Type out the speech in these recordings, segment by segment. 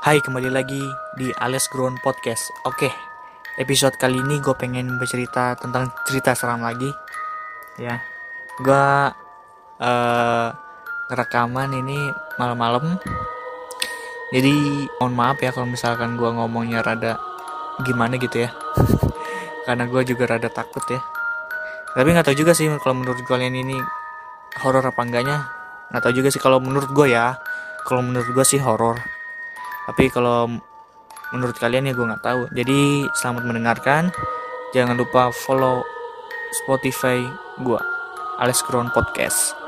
Hai, kembali lagi di Alias Grown Podcast. Oke, episode kali ini gue pengen bercerita tentang cerita seram lagi. Ya, gue uh, rekaman ini malam-malam. Jadi mohon maaf ya kalau misalkan gue ngomongnya rada gimana gitu ya. Karena gue juga rada takut ya. Tapi nggak tahu juga sih kalau menurut kalian ini horor apa enggaknya. Nggak tahu juga sih kalau menurut gue ya. Kalau menurut gue sih horor tapi kalau menurut kalian ya gue nggak tahu. Jadi selamat mendengarkan. Jangan lupa follow Spotify gue Alex Crown Podcast.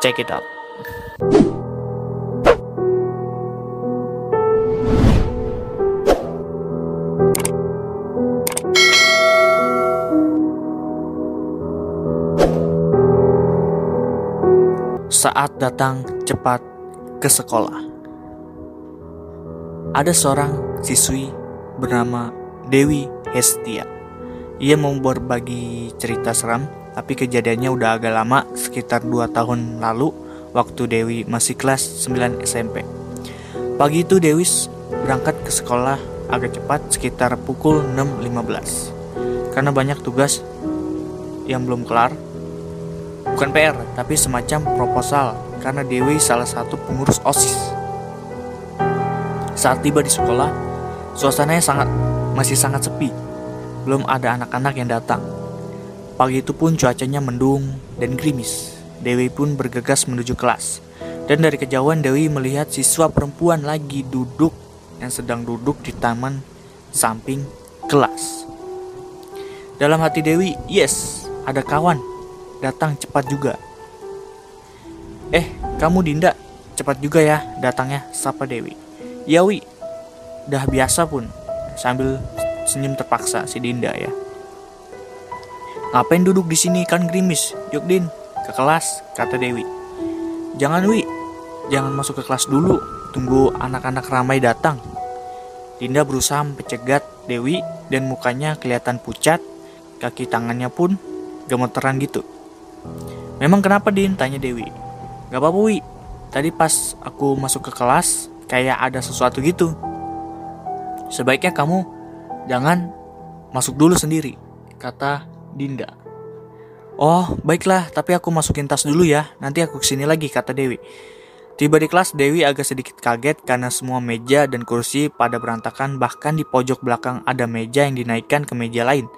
Check it out. Saat datang cepat ke sekolah ada seorang siswi bernama Dewi Hestia. Ia mau berbagi cerita seram, tapi kejadiannya udah agak lama, sekitar 2 tahun lalu, waktu Dewi masih kelas 9 SMP. Pagi itu Dewi berangkat ke sekolah agak cepat, sekitar pukul 6.15. Karena banyak tugas yang belum kelar, bukan PR, tapi semacam proposal, karena Dewi salah satu pengurus OSIS saat tiba di sekolah, suasananya sangat masih sangat sepi. Belum ada anak-anak yang datang. Pagi itu pun cuacanya mendung dan gerimis. Dewi pun bergegas menuju kelas. Dan dari kejauhan Dewi melihat siswa perempuan lagi duduk yang sedang duduk di taman samping kelas. Dalam hati Dewi, yes, ada kawan datang cepat juga. Eh, kamu Dinda, cepat juga ya datangnya, sapa Dewi. Ya wi, dah biasa pun. Sambil senyum terpaksa si Dinda ya. Ngapain duduk di sini kan gerimis? Yuk Din, ke kelas, kata Dewi. Jangan Wi, jangan masuk ke kelas dulu. Tunggu anak-anak ramai datang. Dinda berusaha mencegat Dewi dan mukanya kelihatan pucat, kaki tangannya pun gemeteran gitu. Memang kenapa Din? Tanya Dewi. Gak apa-apa Wi, tadi pas aku masuk ke kelas, kayak ada sesuatu gitu. Sebaiknya kamu jangan masuk dulu sendiri, kata Dinda. Oh, baiklah, tapi aku masukin tas dulu ya. Nanti aku ke sini lagi, kata Dewi. Tiba di kelas, Dewi agak sedikit kaget karena semua meja dan kursi pada berantakan, bahkan di pojok belakang ada meja yang dinaikkan ke meja lain.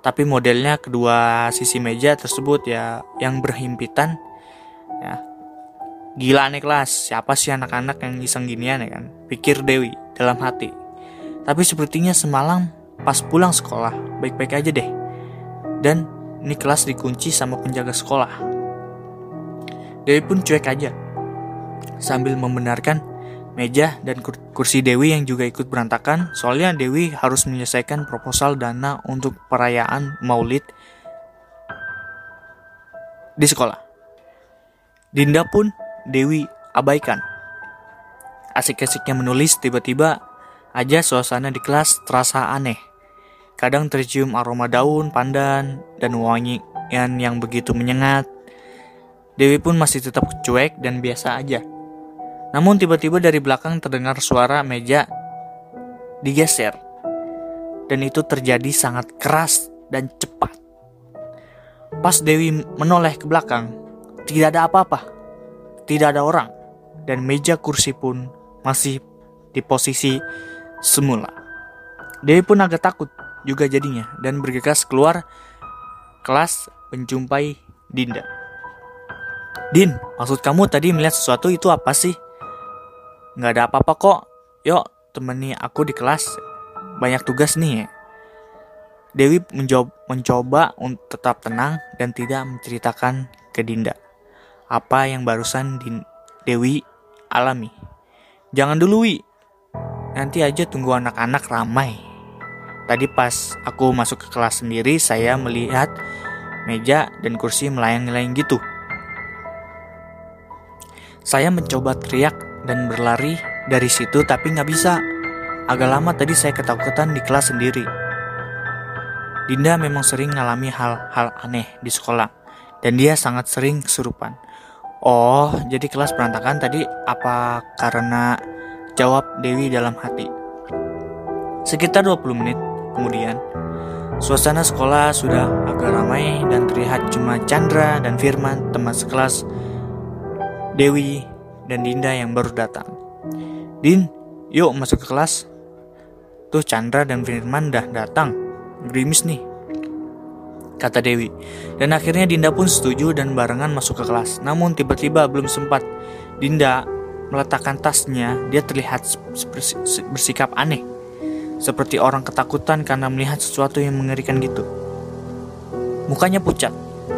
Tapi modelnya kedua sisi meja tersebut ya yang berhimpitan ya Gila nih kelas, siapa sih anak-anak yang iseng ginian ya kan? Pikir Dewi dalam hati. Tapi sepertinya semalam pas pulang sekolah, baik-baik aja deh. Dan ini kelas dikunci sama penjaga sekolah. Dewi pun cuek aja. Sambil membenarkan meja dan kursi Dewi yang juga ikut berantakan, soalnya Dewi harus menyelesaikan proposal dana untuk perayaan Maulid di sekolah. Dinda pun Dewi abaikan. Asik-asiknya menulis, tiba-tiba aja suasana di kelas terasa aneh. Kadang tercium aroma daun, pandan, dan wangian yang begitu menyengat. Dewi pun masih tetap cuek dan biasa aja. Namun tiba-tiba dari belakang terdengar suara meja digeser. Dan itu terjadi sangat keras dan cepat. Pas Dewi menoleh ke belakang, tidak ada apa-apa tidak ada orang, dan meja kursi pun masih di posisi semula. Dewi pun agak takut juga jadinya dan bergegas keluar kelas menjumpai Dinda. Din, maksud kamu tadi melihat sesuatu itu apa sih? Nggak ada apa-apa kok. Yuk, temani aku di kelas. Banyak tugas nih. Dewi mencoba, mencoba untuk tetap tenang dan tidak menceritakan ke Dinda apa yang barusan Dewi alami. Jangan dulu, Wi. Nanti aja tunggu anak-anak ramai. Tadi pas aku masuk ke kelas sendiri, saya melihat meja dan kursi melayang-layang gitu. Saya mencoba teriak dan berlari dari situ tapi nggak bisa. Agak lama tadi saya ketakutan di kelas sendiri. Dinda memang sering mengalami hal-hal aneh di sekolah dan dia sangat sering kesurupan. Oh, jadi kelas berantakan tadi apa karena Jawab Dewi dalam hati. Sekitar 20 menit kemudian, suasana sekolah sudah agak ramai dan terlihat cuma Chandra dan Firman teman sekelas Dewi dan Dinda yang baru datang. Din, yuk masuk ke kelas. Tuh Chandra dan Firman dah datang. Gerimis nih. Kata Dewi. Dan akhirnya Dinda pun setuju dan barengan masuk ke kelas. Namun tiba-tiba belum sempat Dinda meletakkan tasnya, dia terlihat bersikap aneh. Seperti orang ketakutan karena melihat sesuatu yang mengerikan gitu. Mukanya pucat,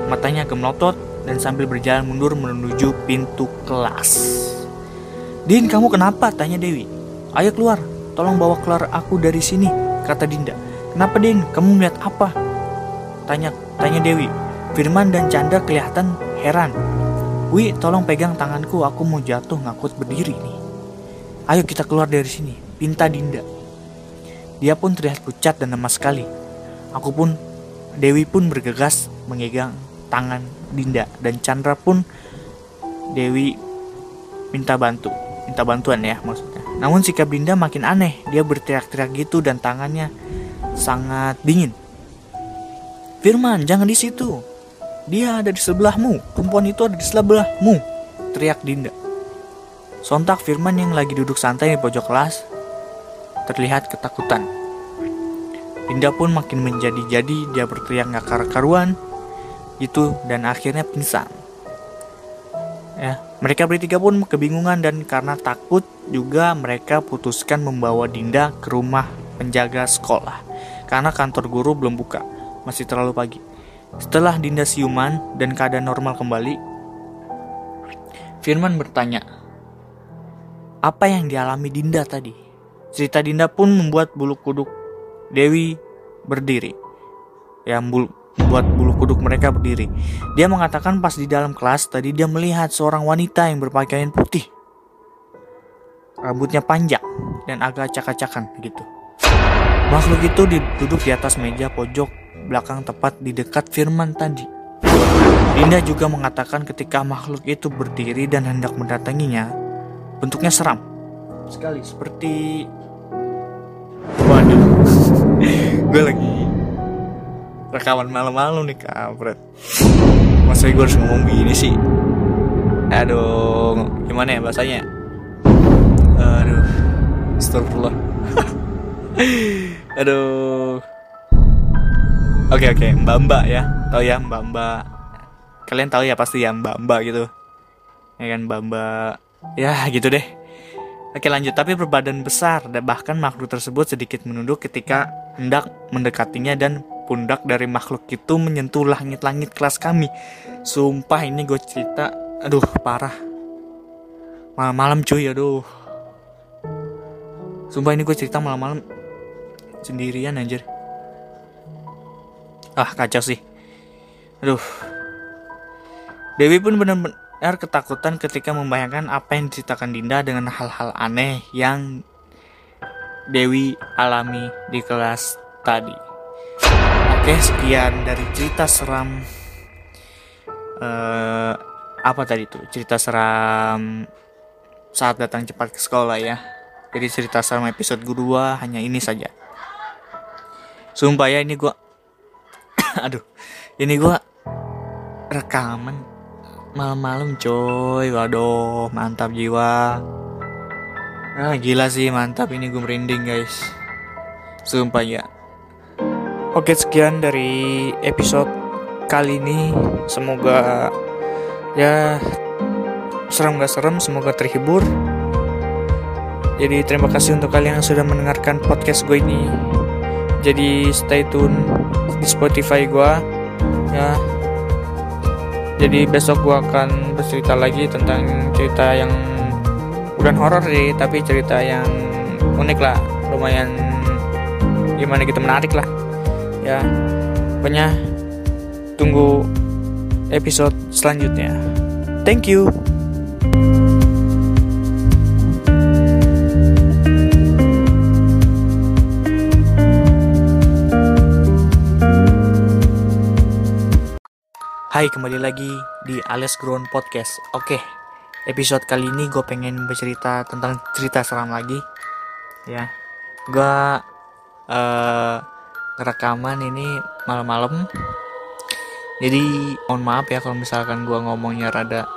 matanya gemelotot, dan sambil berjalan mundur menuju pintu kelas. Din, kamu kenapa? Tanya Dewi. Ayo keluar, tolong bawa keluar aku dari sini, kata Dinda. Kenapa Din? Kamu melihat apa? Tanya, tanya Dewi. Firman dan Chandra kelihatan heran. Wi, tolong pegang tanganku, aku mau jatuh ngakut berdiri nih. Ayo kita keluar dari sini, pinta Dinda. Dia pun terlihat pucat dan lemah sekali. Aku pun, Dewi pun bergegas mengegang tangan Dinda dan Chandra pun Dewi minta bantu, minta bantuan ya maksudnya. Namun sikap Dinda makin aneh, dia berteriak-teriak gitu dan tangannya sangat dingin. Firman, jangan di situ. Dia ada di sebelahmu. Perempuan itu ada di sebelahmu. Teriak Dinda. Sontak Firman yang lagi duduk santai di pojok kelas terlihat ketakutan. Dinda pun makin menjadi-jadi dia berteriak gak karu-karuan itu dan akhirnya pingsan. Ya, mereka bertiga pun kebingungan dan karena takut juga mereka putuskan membawa Dinda ke rumah penjaga sekolah karena kantor guru belum buka, masih terlalu pagi. Setelah Dinda siuman dan keadaan normal kembali, Firman bertanya, apa yang dialami Dinda tadi? Cerita Dinda pun membuat bulu kuduk Dewi berdiri. Yang bulu, membuat bulu kuduk mereka berdiri. Dia mengatakan pas di dalam kelas tadi dia melihat seorang wanita yang berpakaian putih. Rambutnya panjang dan agak acak-acakan gitu. Makhluk itu duduk di atas meja pojok belakang tepat di dekat Firman tadi. Dinda juga mengatakan ketika makhluk itu berdiri dan hendak mendatanginya, bentuknya seram. Sekali seperti waduh. Gue lagi rekaman malam-malam nih kampret. Masa gue harus ngomong gini sih? Aduh gimana ya bahasanya? Aduh astagfirullah. Aduh Oke oke, Mbak Mbak ya, tahu ya Mbak Mbak. Kalian tahu ya pasti ya Mbak Mbak gitu. Ya kan Mbak Mbak. Ya gitu deh. Oke lanjut, tapi berbadan besar dan bahkan makhluk tersebut sedikit menunduk ketika hendak mendekatinya dan pundak dari makhluk itu menyentuh langit-langit kelas kami. Sumpah ini gue cerita, aduh parah. Malam-malam cuy, aduh. Sumpah ini gue cerita malam-malam sendirian anjir. Ah kacau sih. Aduh. Dewi pun benar-benar ketakutan ketika membayangkan apa yang diceritakan Dinda dengan hal-hal aneh yang Dewi alami di kelas tadi. Oke, sekian dari cerita seram. Uh, apa tadi tuh? Cerita seram saat datang cepat ke sekolah ya. Jadi cerita seram episode kedua hanya ini saja. Sumpah ya ini gua aduh ini gue rekaman malam-malam coy. Waduh mantap jiwa. Ah gila sih mantap. Ini gue merinding guys. Sumpah ya. Oke sekian dari episode kali ini. Semoga ya serem gak serem semoga terhibur. Jadi terima kasih untuk kalian yang sudah mendengarkan podcast gue ini. Jadi stay tune di Spotify gue ya. Jadi besok gue akan bercerita lagi tentang cerita yang bukan horor sih tapi cerita yang unik lah. Lumayan gimana gitu menarik lah ya. Pokoknya tunggu episode selanjutnya. Thank you Hai, kembali lagi di Ales Grown Podcast. Oke, episode kali ini gue pengen bercerita tentang cerita seram lagi. Ya gue uh, rekaman ini malam-malam. Jadi mohon maaf ya kalau misalkan gue ngomongnya rada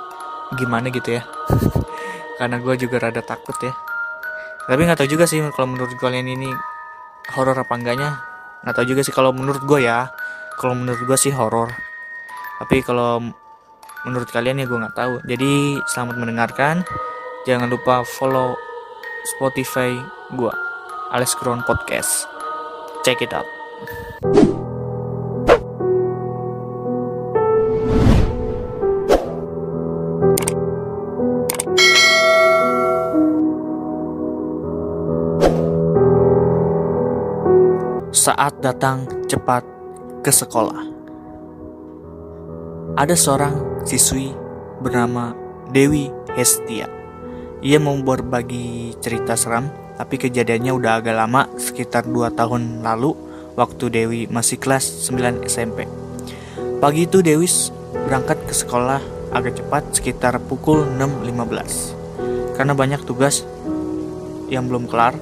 gimana gitu ya. Karena gue juga rada takut ya. Tapi nggak tahu juga sih kalau menurut kalian ini horor apa enggaknya. Nggak tahu juga sih kalau menurut gue ya. Kalau menurut gue sih horor tapi kalau menurut kalian ya gue nggak tahu. Jadi selamat mendengarkan. Jangan lupa follow Spotify gue Alex Crown Podcast. Check it out. Saat datang cepat ke sekolah. Ada seorang siswi bernama Dewi Hestia. Ia mau berbagi cerita seram, tapi kejadiannya udah agak lama, sekitar 2 tahun lalu, waktu Dewi masih kelas 9 SMP. Pagi itu Dewi berangkat ke sekolah agak cepat, sekitar pukul 6.15. Karena banyak tugas yang belum kelar,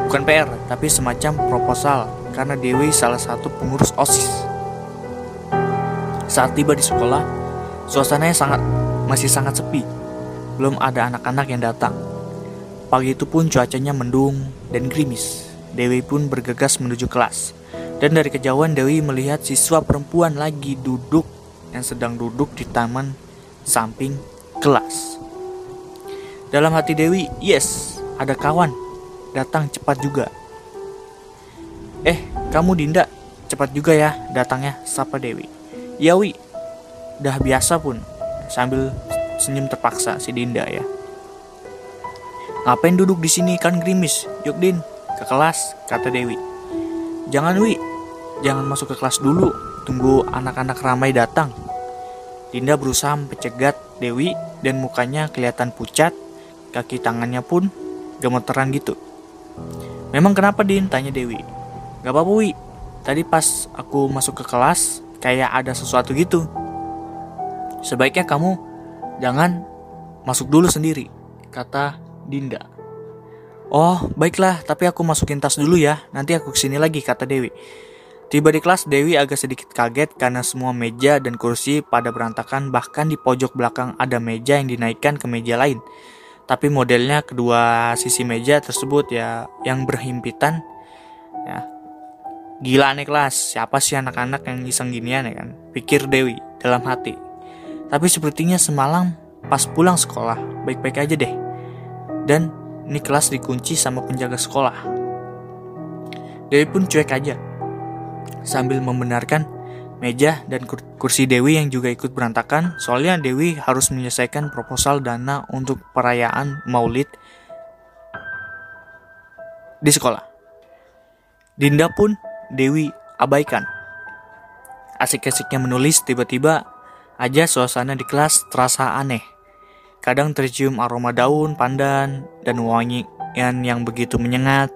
bukan PR, tapi semacam proposal, karena Dewi salah satu pengurus OSIS saat tiba di sekolah, suasananya sangat masih sangat sepi. Belum ada anak-anak yang datang. Pagi itu pun cuacanya mendung dan gerimis. Dewi pun bergegas menuju kelas. Dan dari kejauhan Dewi melihat siswa perempuan lagi duduk yang sedang duduk di taman samping kelas. Dalam hati Dewi, yes, ada kawan datang cepat juga. Eh, kamu Dinda, cepat juga ya datangnya, sapa Dewi. Ya dah biasa pun. Sambil senyum terpaksa si Dinda ya. Ngapain duduk di sini kan gerimis? Yuk Din, ke kelas, kata Dewi. Jangan Wi, jangan masuk ke kelas dulu. Tunggu anak-anak ramai datang. Dinda berusaha mencegat Dewi dan mukanya kelihatan pucat. Kaki tangannya pun gemeteran gitu. Memang kenapa Din? Tanya Dewi. Gak apa-apa Wi, tadi pas aku masuk ke kelas, kayak ada sesuatu gitu. Sebaiknya kamu jangan masuk dulu sendiri, kata Dinda. Oh, baiklah, tapi aku masukin tas dulu ya, nanti aku ke sini lagi, kata Dewi. Tiba di kelas, Dewi agak sedikit kaget karena semua meja dan kursi pada berantakan, bahkan di pojok belakang ada meja yang dinaikkan ke meja lain. Tapi modelnya kedua sisi meja tersebut ya yang berhimpitan ya Gila nih kelas, siapa sih anak-anak yang iseng ginian ya kan? Pikir Dewi dalam hati. Tapi sepertinya semalam pas pulang sekolah, baik-baik aja deh. Dan ini kelas dikunci sama penjaga sekolah. Dewi pun cuek aja. Sambil membenarkan meja dan kursi Dewi yang juga ikut berantakan, soalnya Dewi harus menyelesaikan proposal dana untuk perayaan Maulid di sekolah. Dinda pun Dewi abaikan. Asik-asiknya menulis, tiba-tiba aja suasana di kelas terasa aneh. Kadang tercium aroma daun, pandan, dan wangian yang begitu menyengat.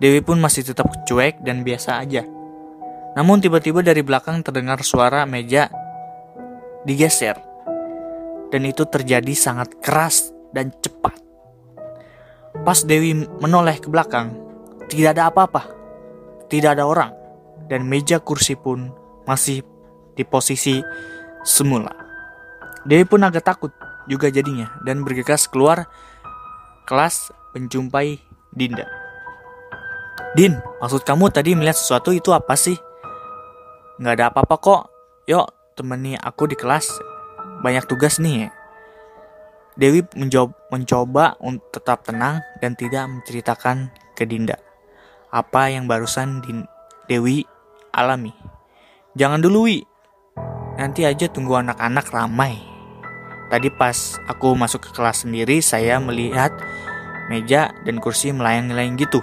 Dewi pun masih tetap cuek dan biasa aja. Namun tiba-tiba dari belakang terdengar suara meja digeser. Dan itu terjadi sangat keras dan cepat. Pas Dewi menoleh ke belakang, tidak ada apa-apa tidak ada orang, dan meja kursi pun masih di posisi semula. Dewi pun agak takut juga jadinya dan bergegas keluar kelas menjumpai Dinda. Din, maksud kamu tadi melihat sesuatu itu apa sih? Nggak ada apa-apa kok. Yuk, temani aku di kelas. Banyak tugas nih. Dewi mencoba, mencoba untuk tetap tenang dan tidak menceritakan ke Dinda apa yang barusan Dewi alami. Jangan dulu, Wi. Nanti aja tunggu anak-anak ramai. Tadi pas aku masuk ke kelas sendiri, saya melihat meja dan kursi melayang-layang gitu.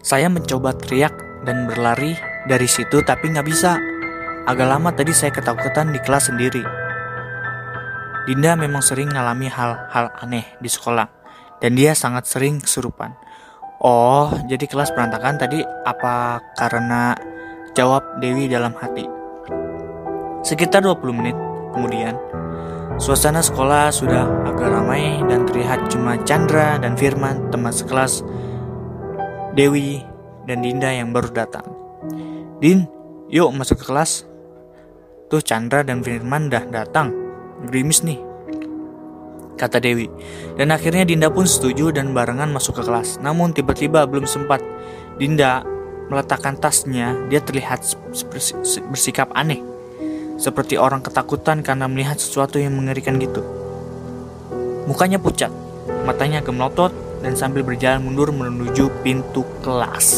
Saya mencoba teriak dan berlari dari situ tapi nggak bisa. Agak lama tadi saya ketakutan di kelas sendiri. Dinda memang sering mengalami hal-hal aneh di sekolah dan dia sangat sering kesurupan. Oh, jadi kelas berantakan tadi apa karena jawab Dewi dalam hati. Sekitar 20 menit, kemudian, suasana sekolah sudah agak ramai dan terlihat cuma Chandra dan Firman teman sekelas Dewi dan Dinda yang baru datang. Din, yuk masuk ke kelas. Tuh Chandra dan Firman dah datang. Grimis nih. Kata Dewi. Dan akhirnya Dinda pun setuju dan barengan masuk ke kelas. Namun tiba-tiba belum sempat Dinda meletakkan tasnya, dia terlihat bersikap aneh. Seperti orang ketakutan karena melihat sesuatu yang mengerikan gitu. Mukanya pucat, matanya gemelotot, dan sambil berjalan mundur menuju pintu kelas.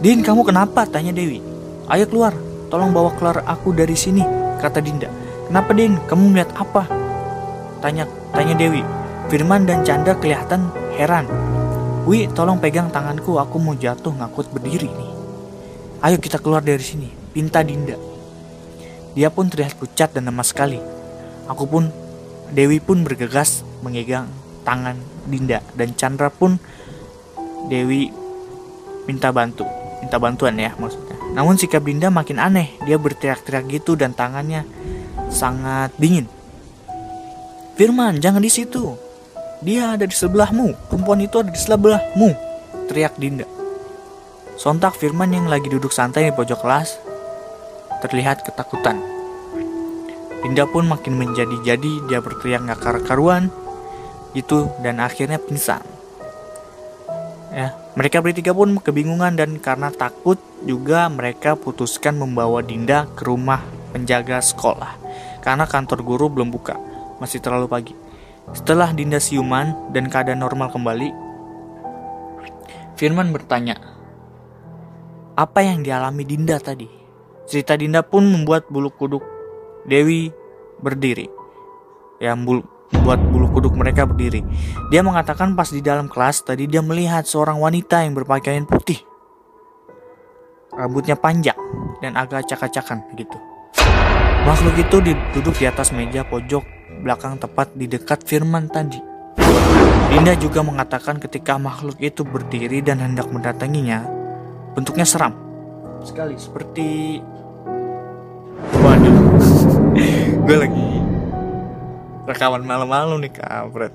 Din, kamu kenapa? Tanya Dewi. Ayo keluar, tolong bawa keluar aku dari sini, kata Dinda. Kenapa Din? Kamu melihat apa? Tanya, tanya Dewi. Firman dan Chandra kelihatan heran. Wi, tolong pegang tanganku, aku mau jatuh ngakut berdiri nih. Ayo kita keluar dari sini, pinta Dinda. Dia pun terlihat pucat dan lemah sekali. Aku pun, Dewi pun bergegas mengegang tangan Dinda dan Chandra pun Dewi minta bantu, minta bantuan ya maksudnya. Namun sikap Dinda makin aneh, dia berteriak-teriak gitu dan tangannya sangat dingin. Firman, jangan di situ. Dia ada di sebelahmu. Perempuan itu ada di sebelahmu. Teriak Dinda. Sontak Firman yang lagi duduk santai di pojok kelas terlihat ketakutan. Dinda pun makin menjadi-jadi, dia berteriak gak karuan itu dan akhirnya pingsan. Ya, mereka bertiga pun kebingungan dan karena takut juga mereka putuskan membawa Dinda ke rumah penjaga sekolah karena kantor guru belum buka, masih terlalu pagi. Setelah Dinda siuman dan keadaan normal kembali, Firman bertanya, apa yang dialami Dinda tadi? Cerita Dinda pun membuat bulu kuduk Dewi berdiri. Ya, bulu, membuat bulu kuduk mereka berdiri. Dia mengatakan pas di dalam kelas tadi dia melihat seorang wanita yang berpakaian putih. Rambutnya panjang dan agak acak-acakan gitu. Makhluk itu duduk di atas meja pojok belakang tepat di dekat Firman tadi. Dinda juga mengatakan ketika makhluk itu berdiri dan hendak mendatanginya, bentuknya seram. Sekali seperti waduh. Gue lagi rekaman malam-malam nih kampret.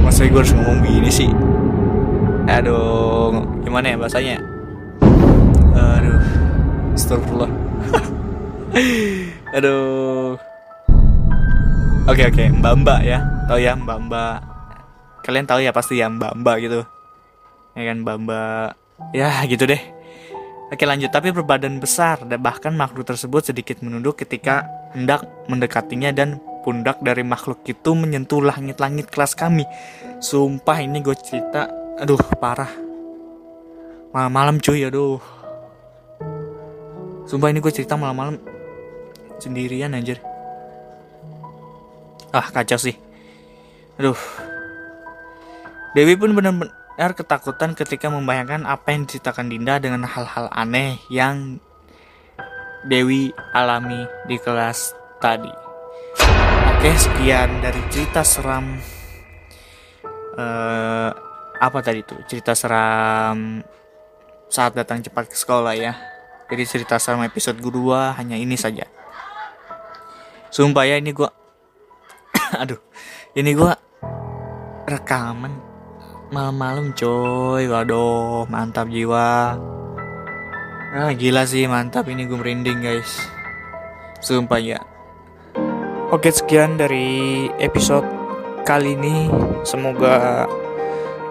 Masa gue harus ngomong gini sih? Aduh gimana ya bahasanya? Aduh astagfirullah. Aduh oke oke mbak mbak ya tahu ya mbak mbak kalian tahu ya pasti ya mbak mbak gitu ya kan mbak mbak ya gitu deh Oke lanjut, tapi berbadan besar dan bahkan makhluk tersebut sedikit menunduk ketika hendak mendekatinya dan pundak dari makhluk itu menyentuh langit-langit kelas kami. Sumpah ini gue cerita, aduh parah. Malam-malam cuy, aduh. Sumpah ini gue cerita malam-malam sendirian anjir. Ah kacau sih. Aduh. Dewi pun benar-benar ketakutan ketika membayangkan apa yang diceritakan Dinda dengan hal-hal aneh yang Dewi alami di kelas tadi. Oke, sekian dari cerita seram. Uh, apa tadi tuh? Cerita seram saat datang cepat ke sekolah ya. Jadi cerita seram episode kedua hanya ini saja. Sumpah ya ini gua Aduh, ini gua rekaman malam-malam coy. Waduh, mantap jiwa. Ah, gila sih, mantap ini gue merinding guys. Sumpah ya. Oke sekian dari episode kali ini semoga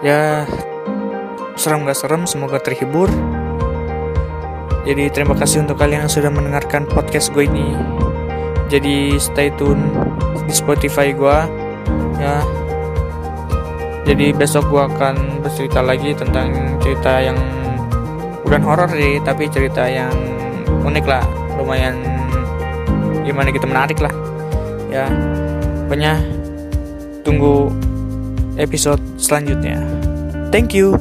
ya serem gak serem semoga terhibur jadi terima kasih untuk kalian yang sudah mendengarkan podcast gue ini jadi stay tune di Spotify gue ya. Jadi besok gue akan bercerita lagi tentang cerita yang bukan horor sih tapi cerita yang unik lah. Lumayan gimana gitu menarik lah. Ya pokoknya tunggu episode selanjutnya. Thank you